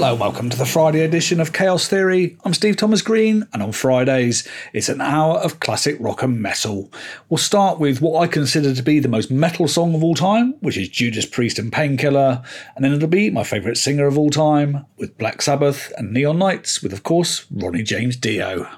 Hello, welcome to the Friday edition of Chaos Theory. I'm Steve Thomas Green, and on Fridays, it's an hour of classic rock and metal. We'll start with what I consider to be the most metal song of all time, which is Judas Priest and Painkiller, and then it'll be my favourite singer of all time, with Black Sabbath and Neon Knights, with, of course, Ronnie James Dio.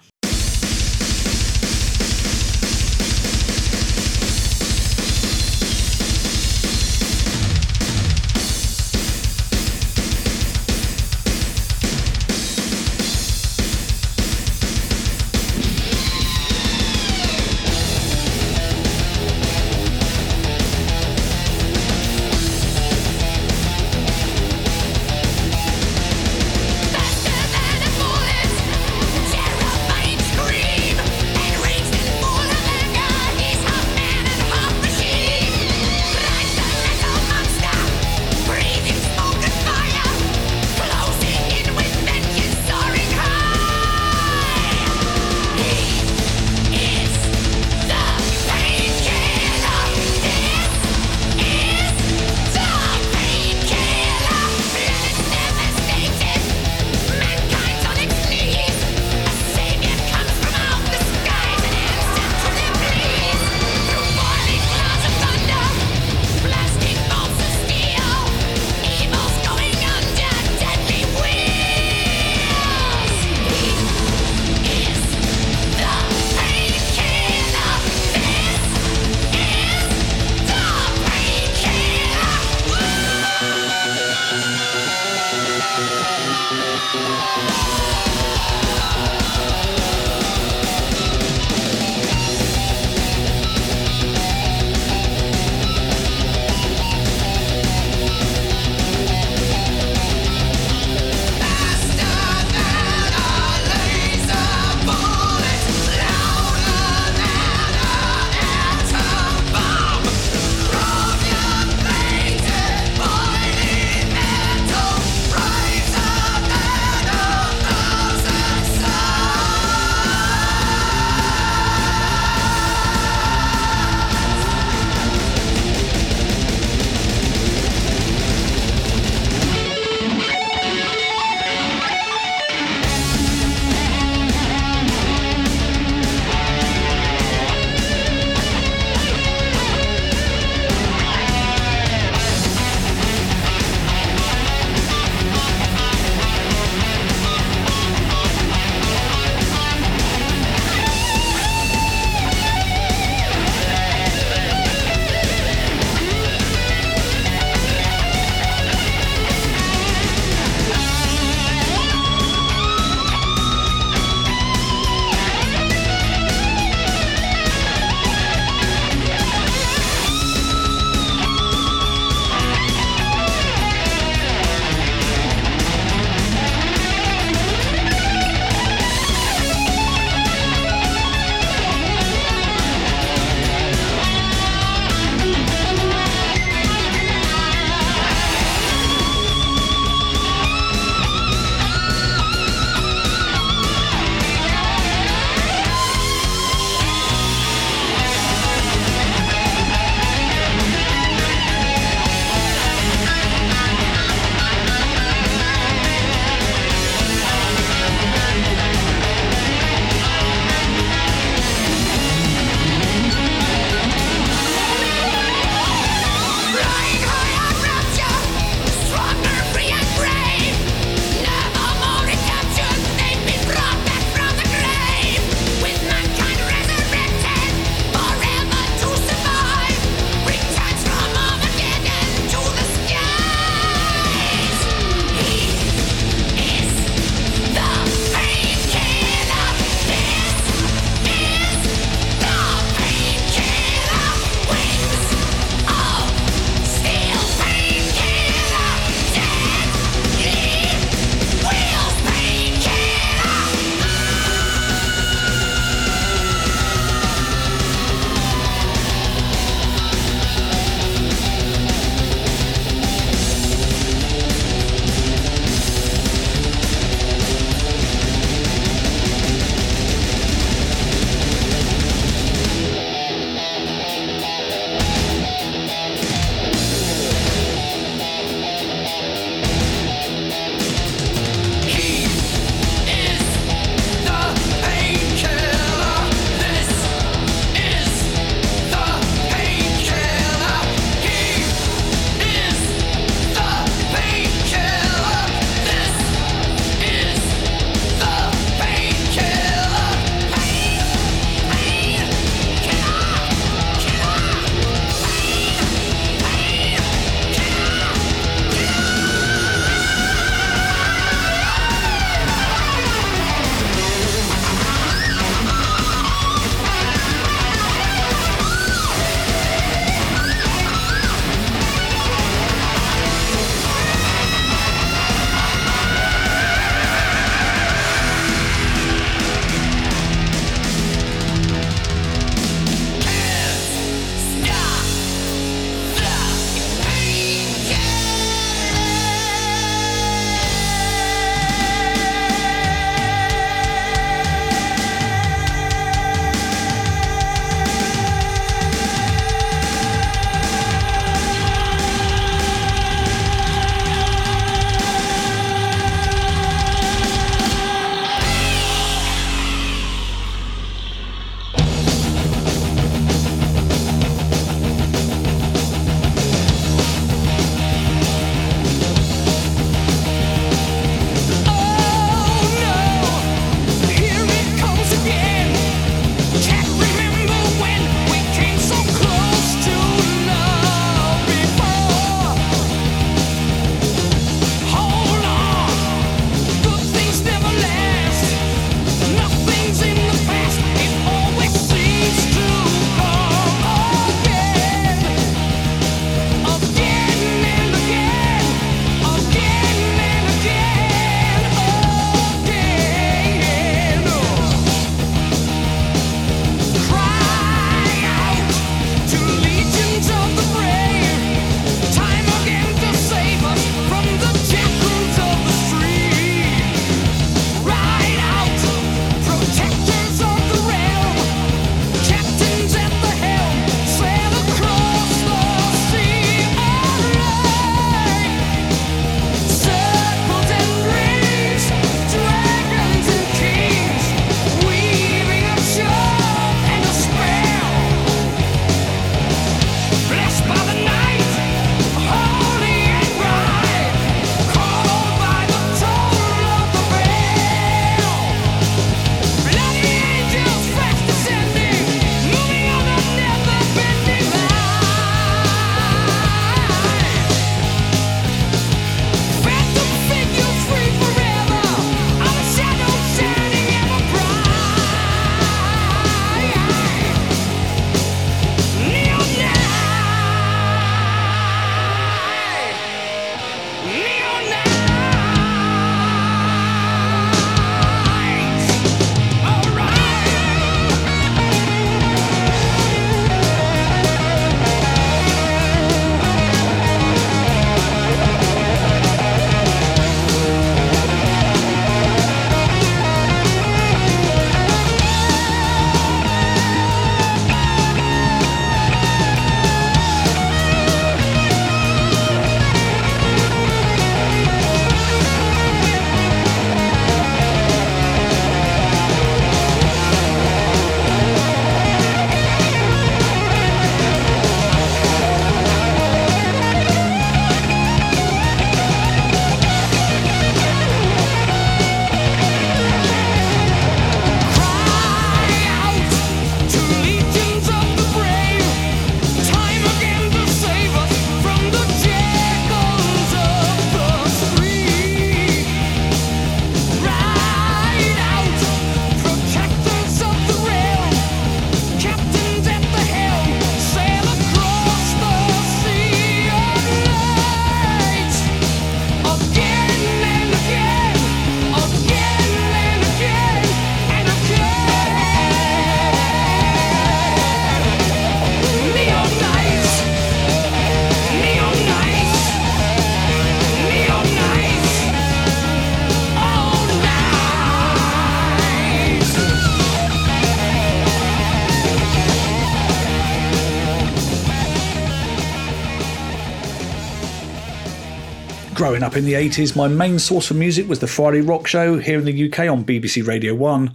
Growing up in the 80s, my main source for music was the Friday Rock Show here in the UK on BBC Radio 1.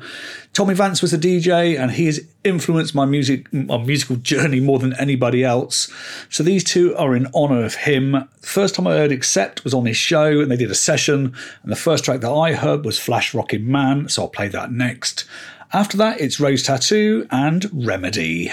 Tommy Vance was the DJ, and he has influenced my music, my musical journey more than anybody else. So these two are in honour of him. First time I heard Accept was on his show, and they did a session. And the first track that I heard was Flash Rockin' Man, so I'll play that next. After that, it's Rose Tattoo and Remedy.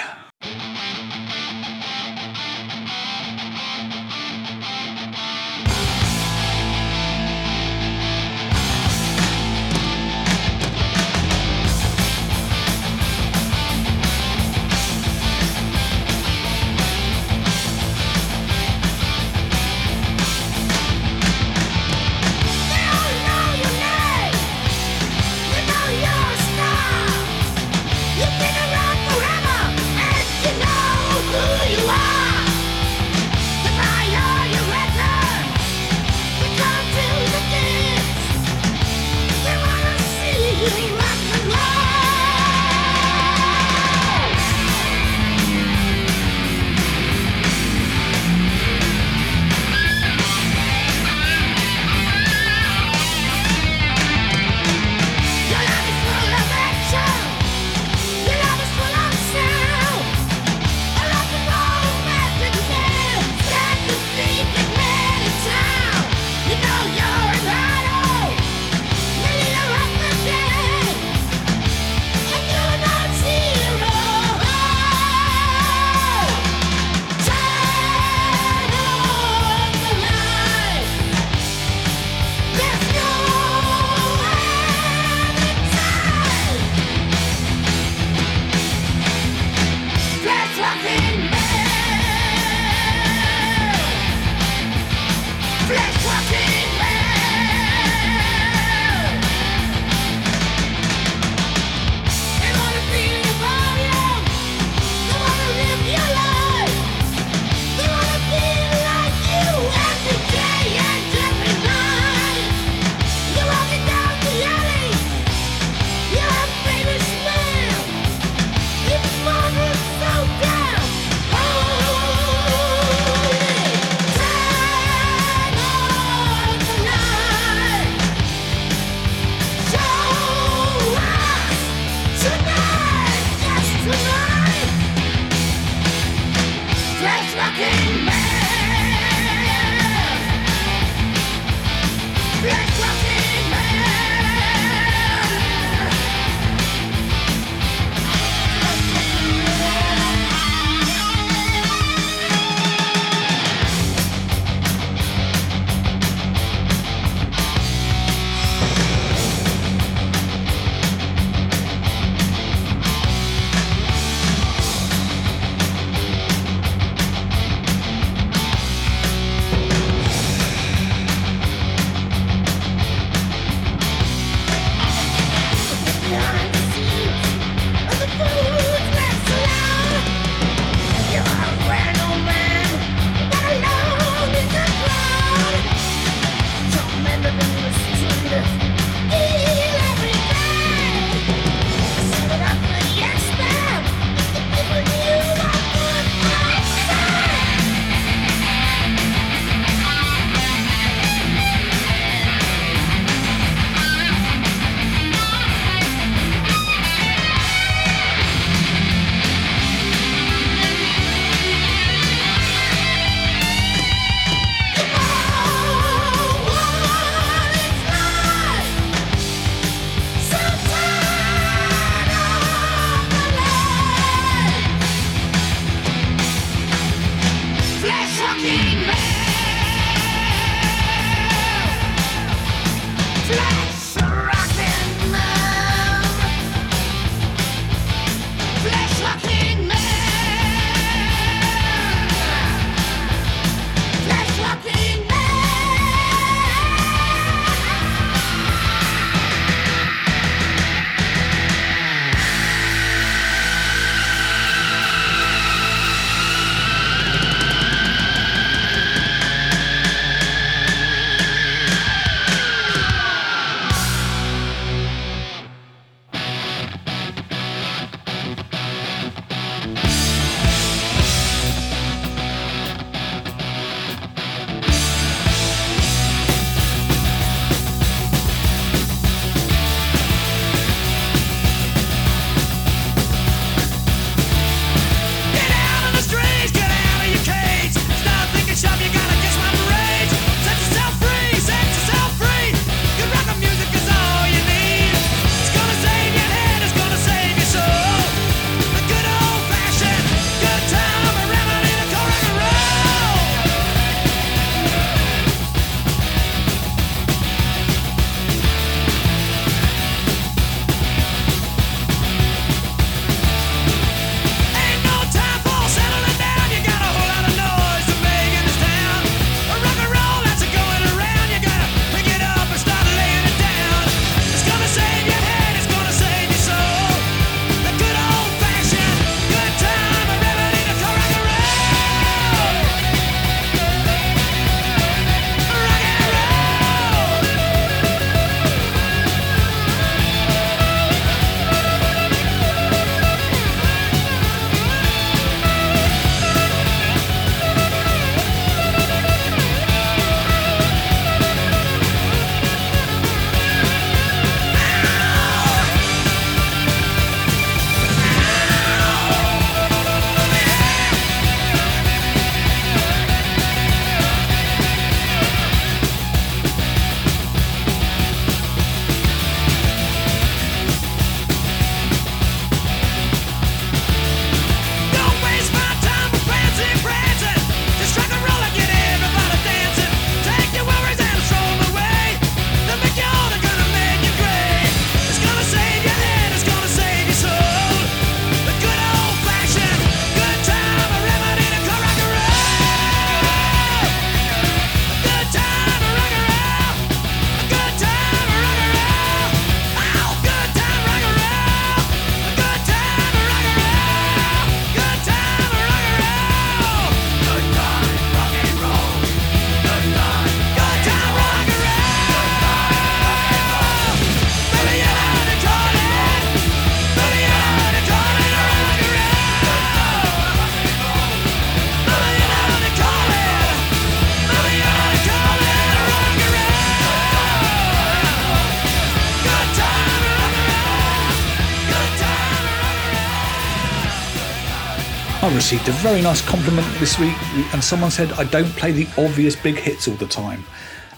Received a very nice compliment this week, and someone said I don't play the obvious big hits all the time.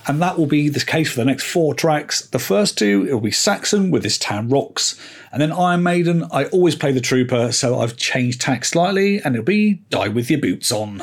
And that will be the case for the next four tracks. The first two, it'll be Saxon with This Town Rocks. And then Iron Maiden, I always play the Trooper, so I've changed tack slightly, and it'll be Die With Your Boots On.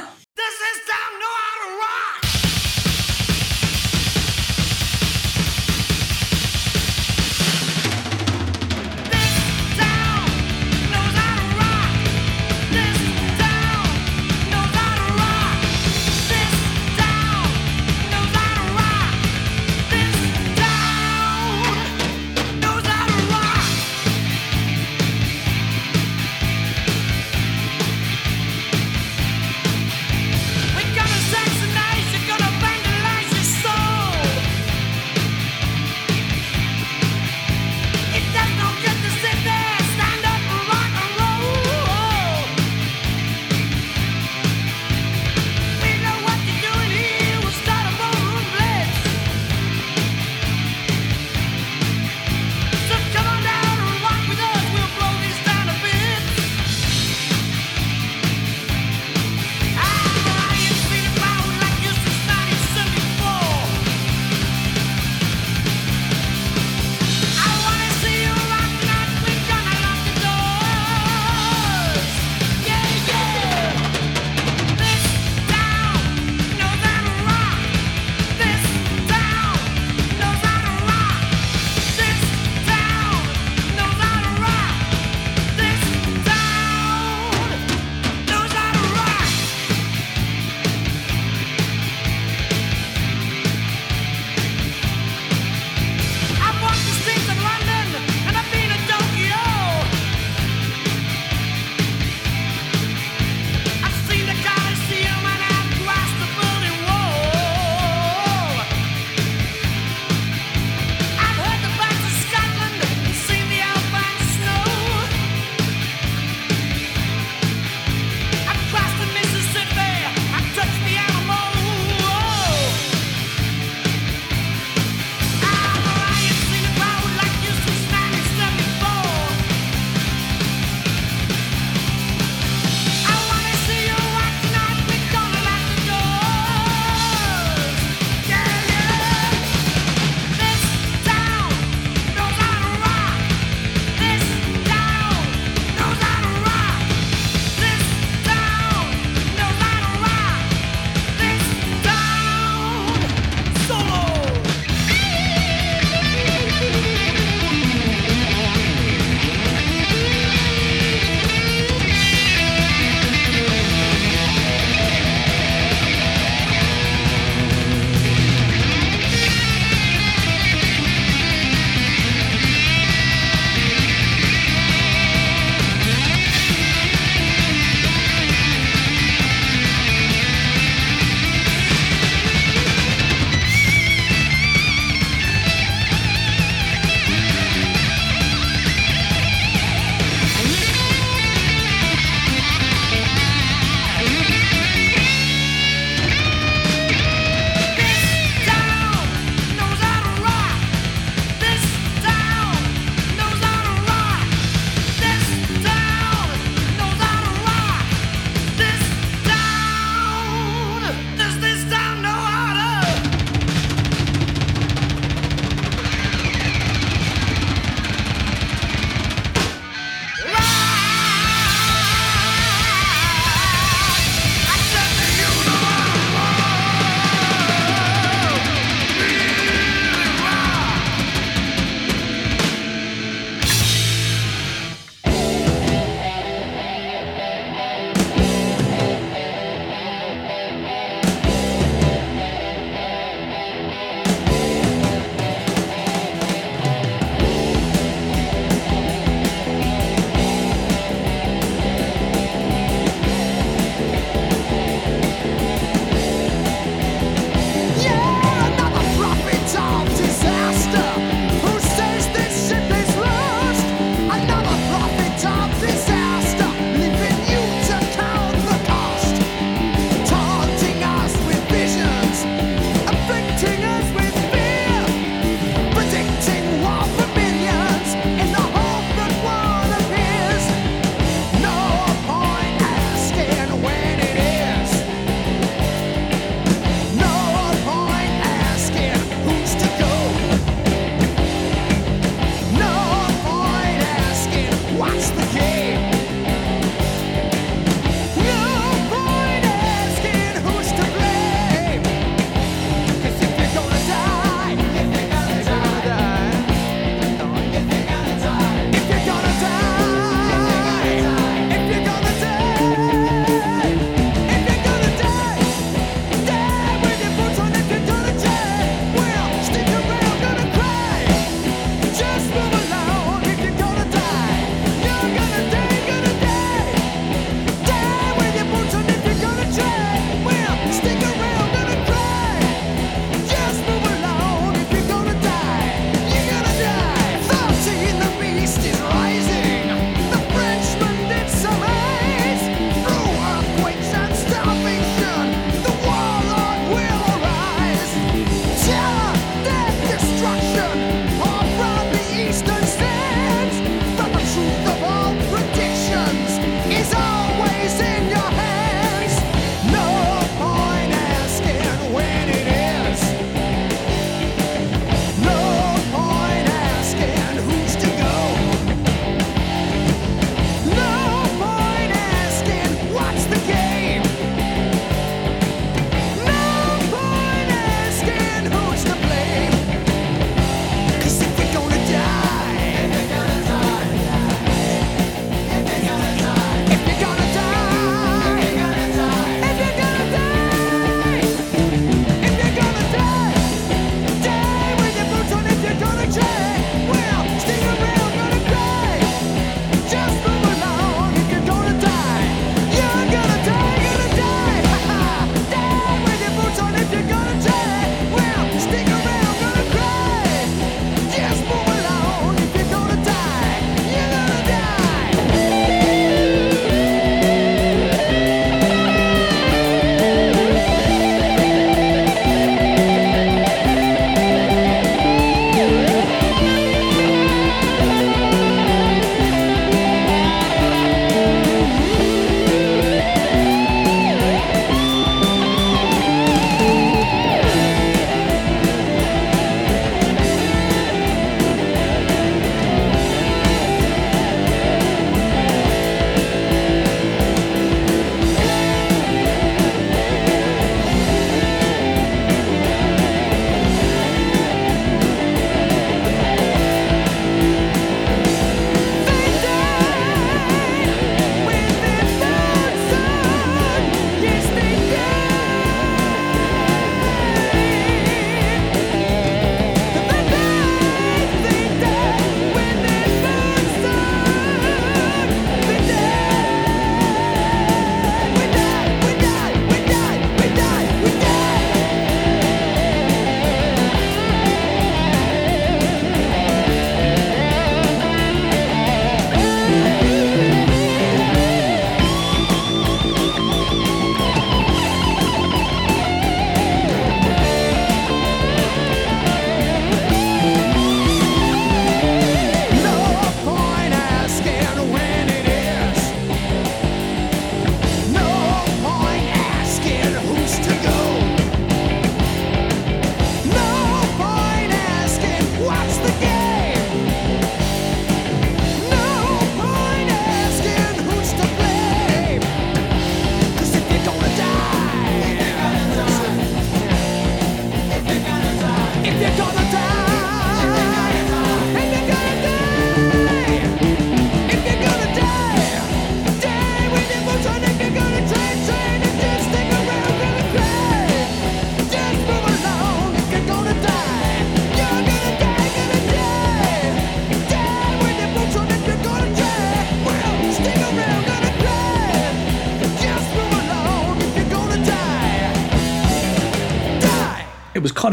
watch the game.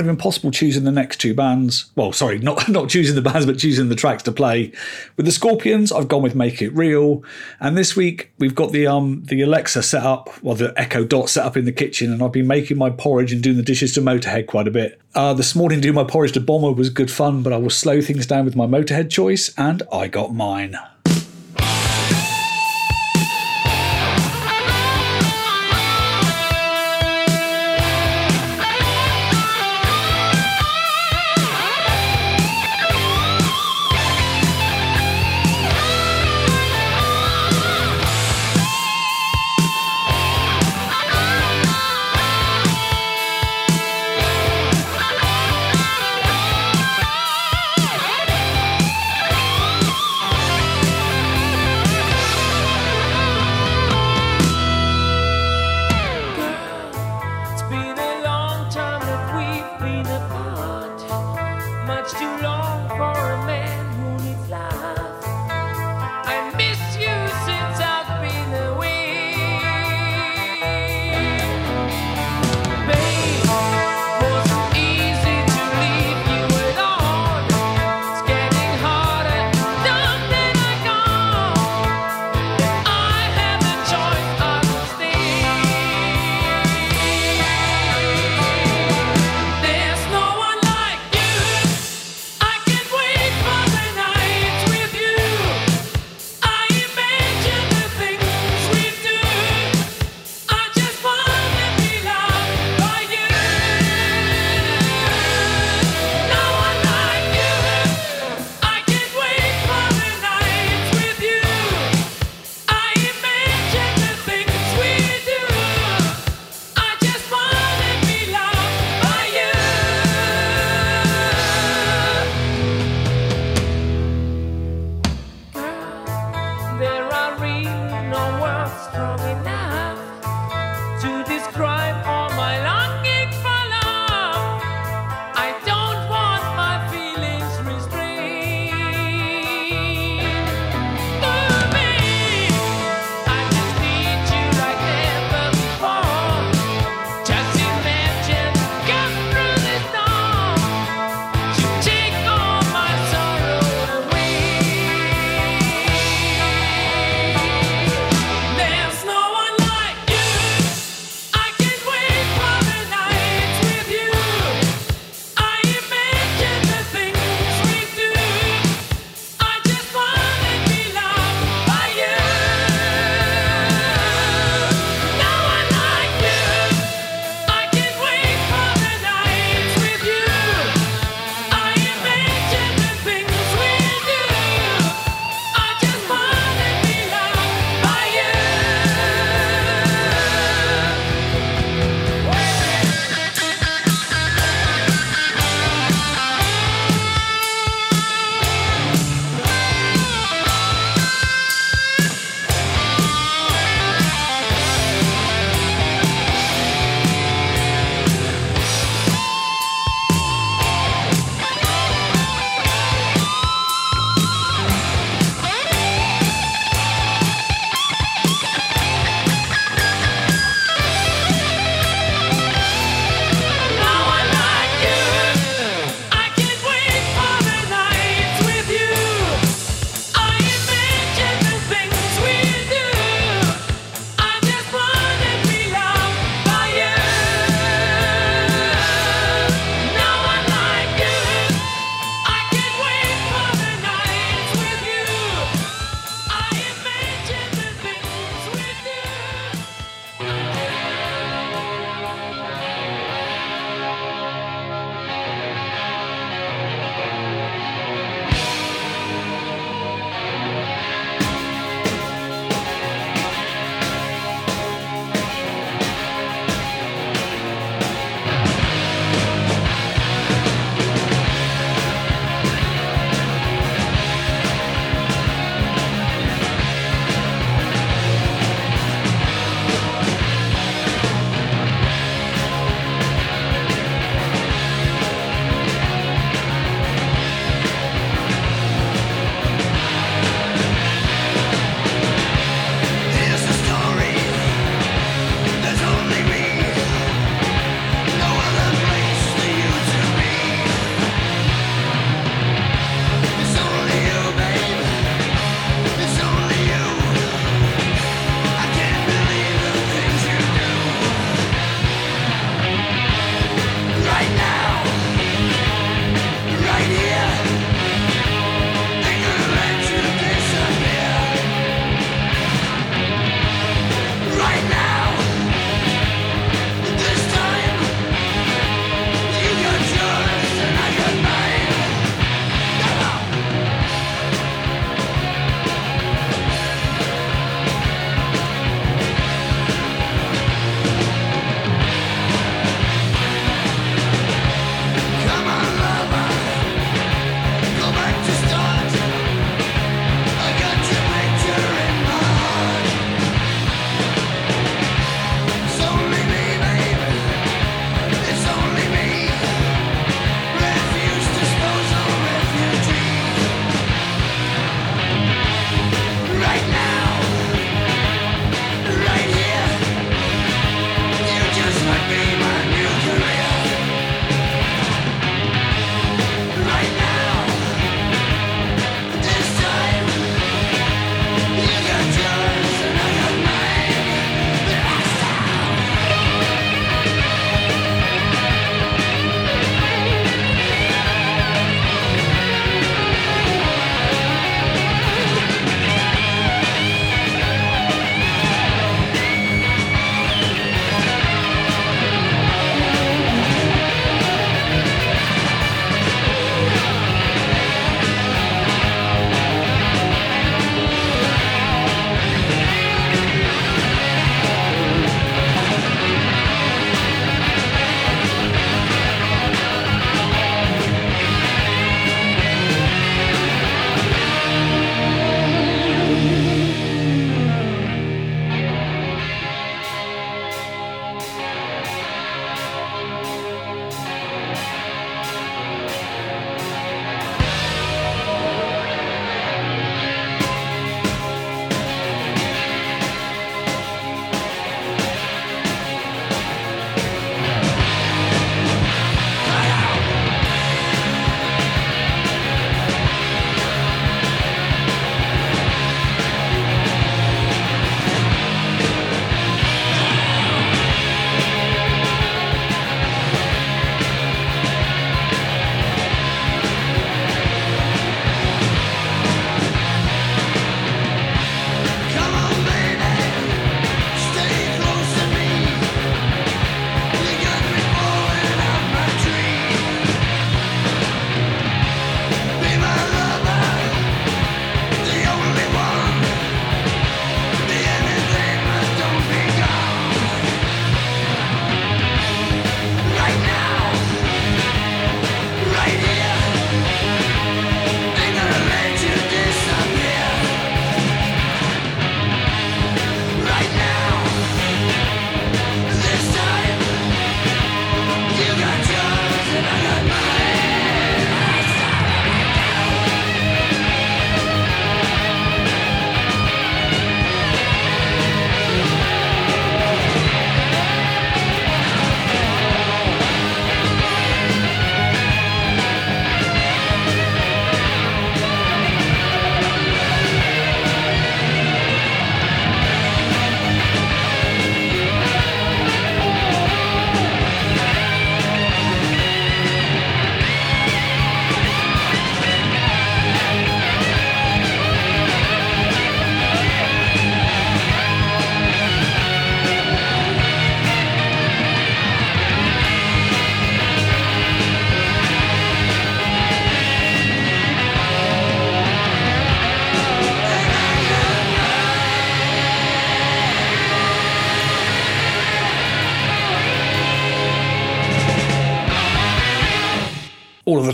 Impossible choosing the next two bands. Well, sorry, not not choosing the bands, but choosing the tracks to play. With the Scorpions, I've gone with Make It Real, and this week we've got the um the Alexa set up, well the Echo Dot set up in the kitchen, and I've been making my porridge and doing the dishes to Motorhead quite a bit. Uh, this morning doing my porridge to Bomber was good fun, but I will slow things down with my Motorhead choice, and I got mine.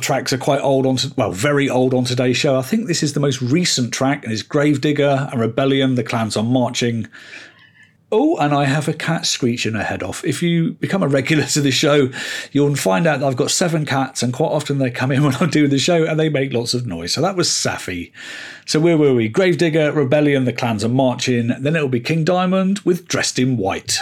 Tracks are quite old on, well, very old on today's show. I think this is the most recent track, and it's Grave Digger and Rebellion, The Clans Are Marching. Oh, and I have a cat screeching her head off. If you become a regular to the show, you'll find out that I've got seven cats, and quite often they come in when I'm doing the show and they make lots of noise. So that was Safi. So where were we? Grave Digger, Rebellion, The Clans Are Marching. Then it'll be King Diamond with Dressed in White.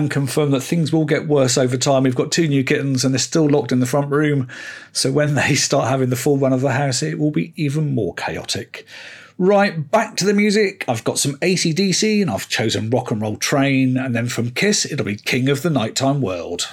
Can confirm that things will get worse over time. We've got two new kittens and they're still locked in the front room. So when they start having the full run of the house, it will be even more chaotic. Right, back to the music. I've got some ACDC and I've chosen Rock and Roll Train. And then from Kiss, it'll be King of the Nighttime World.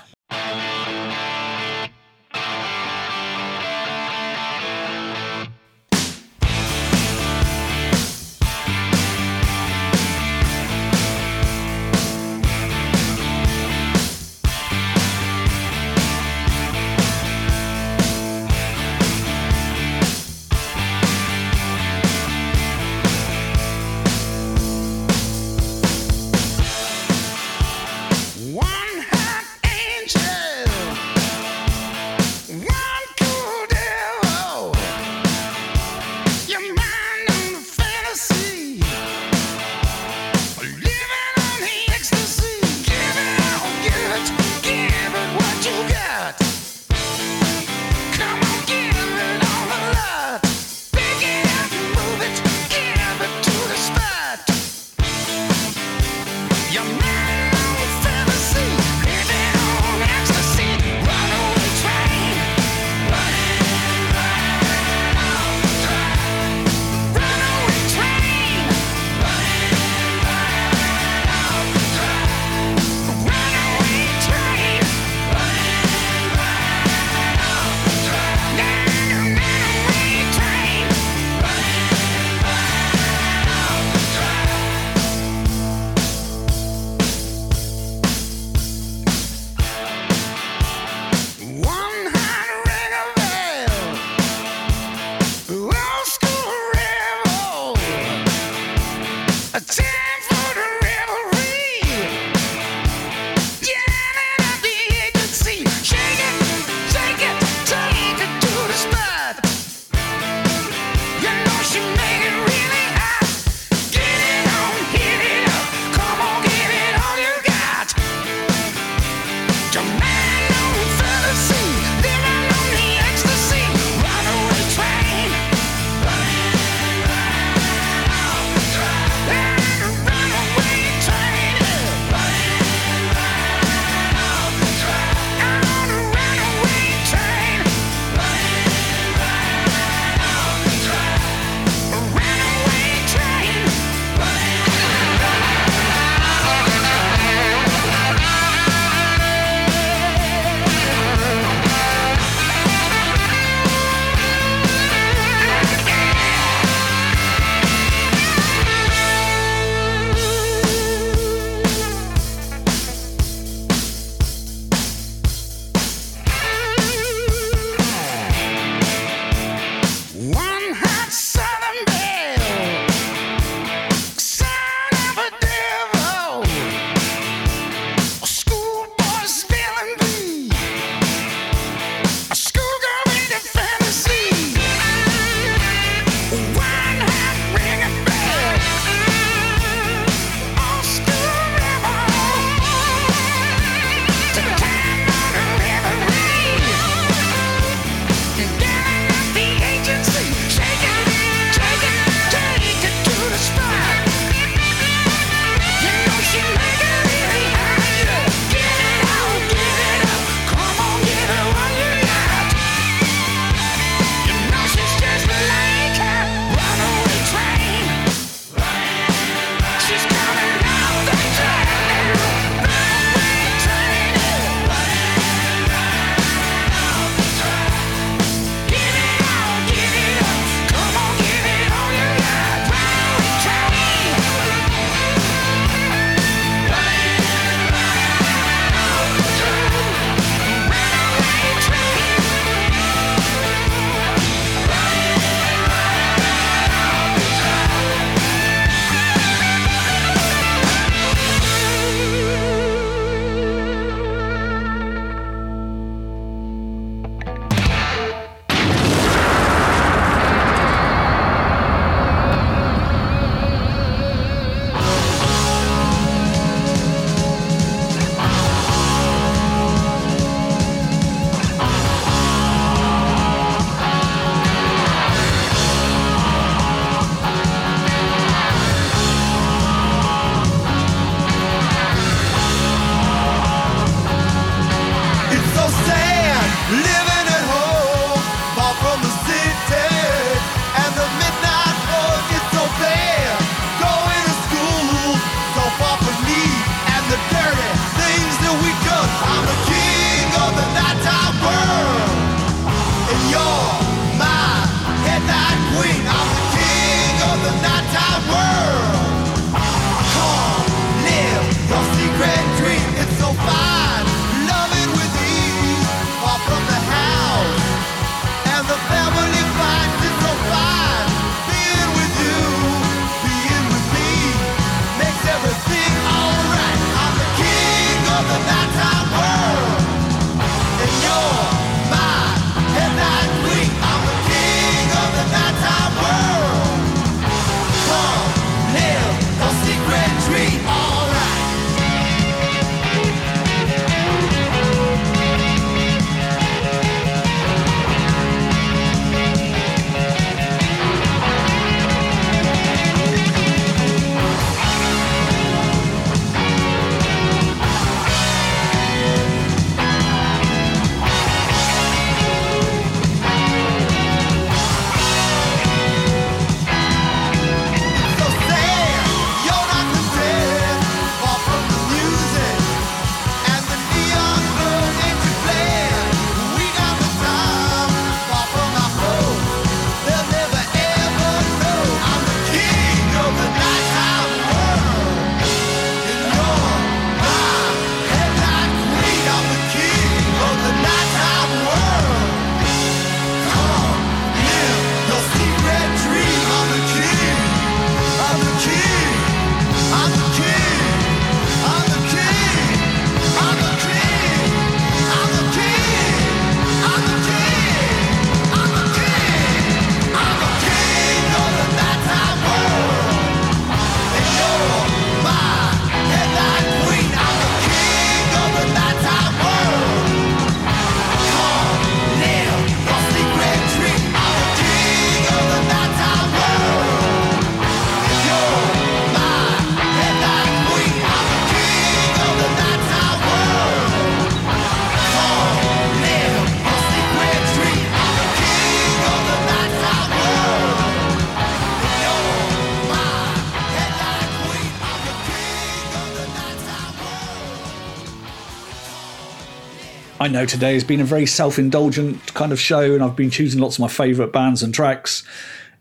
Know today has been a very self indulgent kind of show, and I've been choosing lots of my favourite bands and tracks.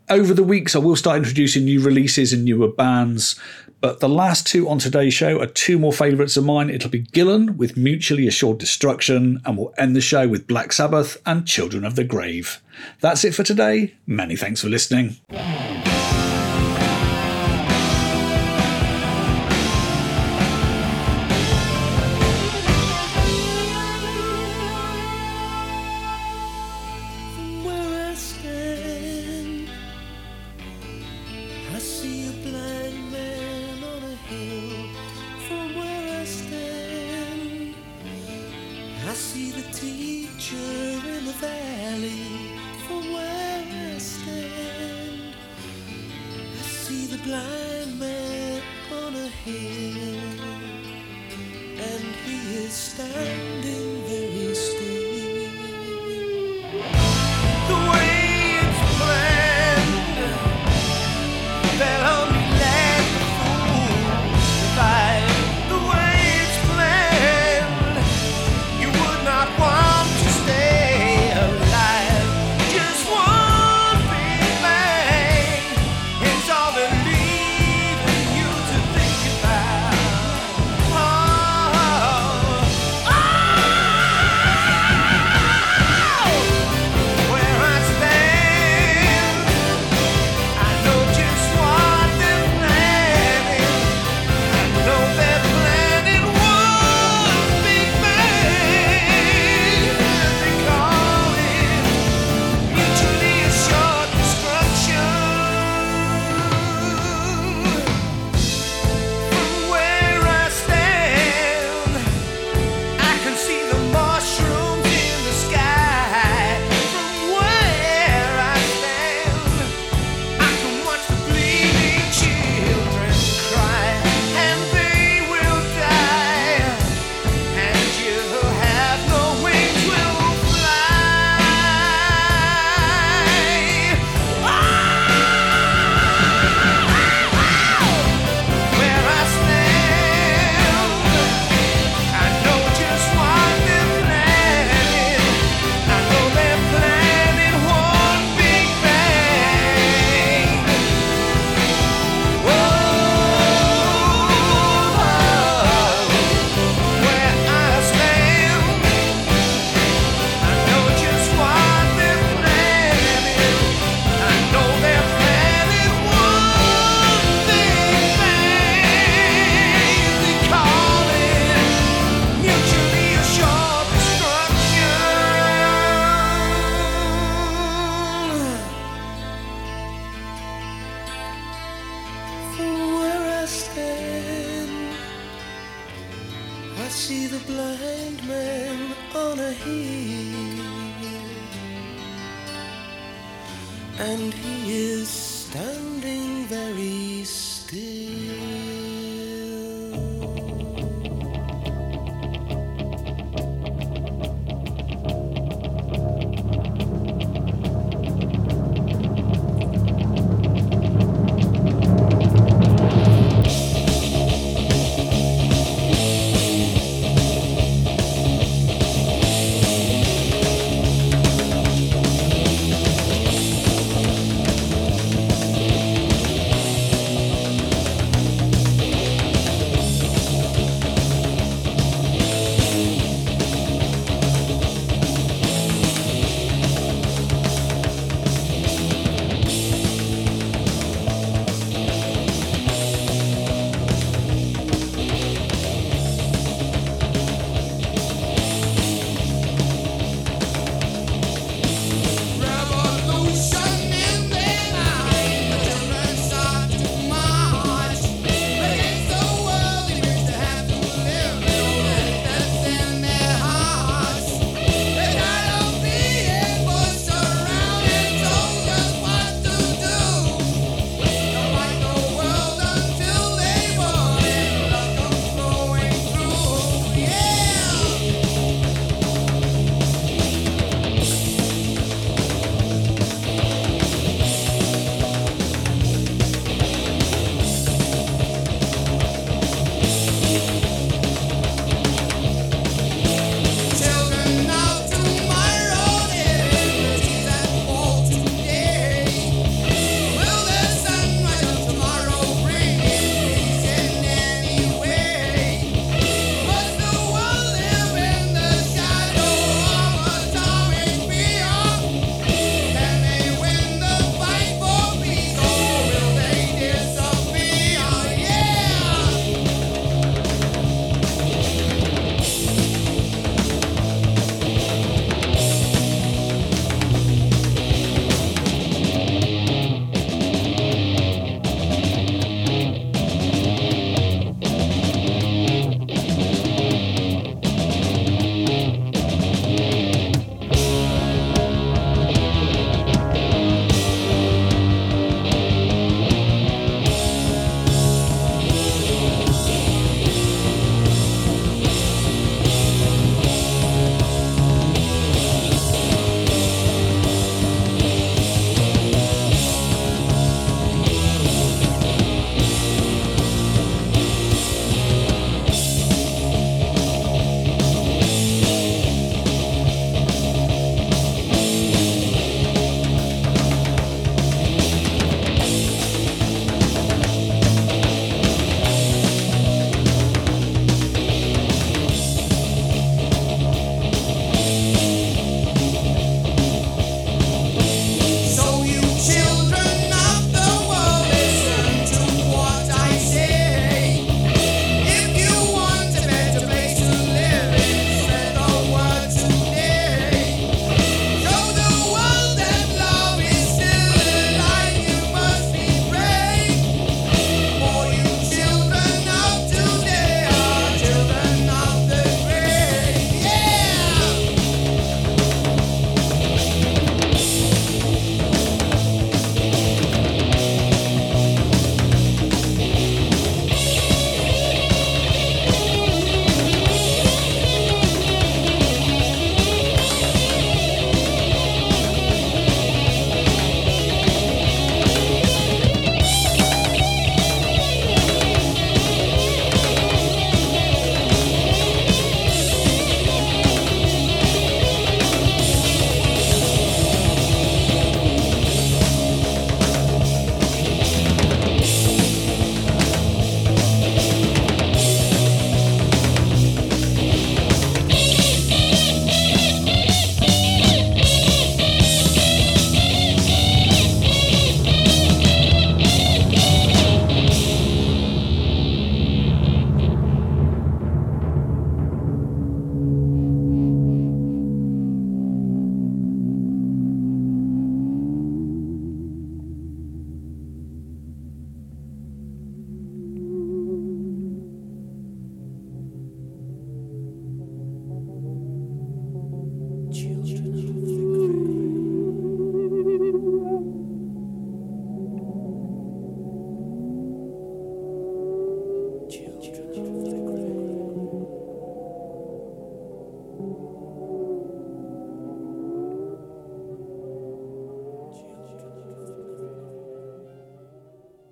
Over the weeks, I will start introducing new releases and newer bands, but the last two on today's show are two more favourites of mine. It'll be Gillan with Mutually Assured Destruction, and we'll end the show with Black Sabbath and Children of the Grave. That's it for today. Many thanks for listening.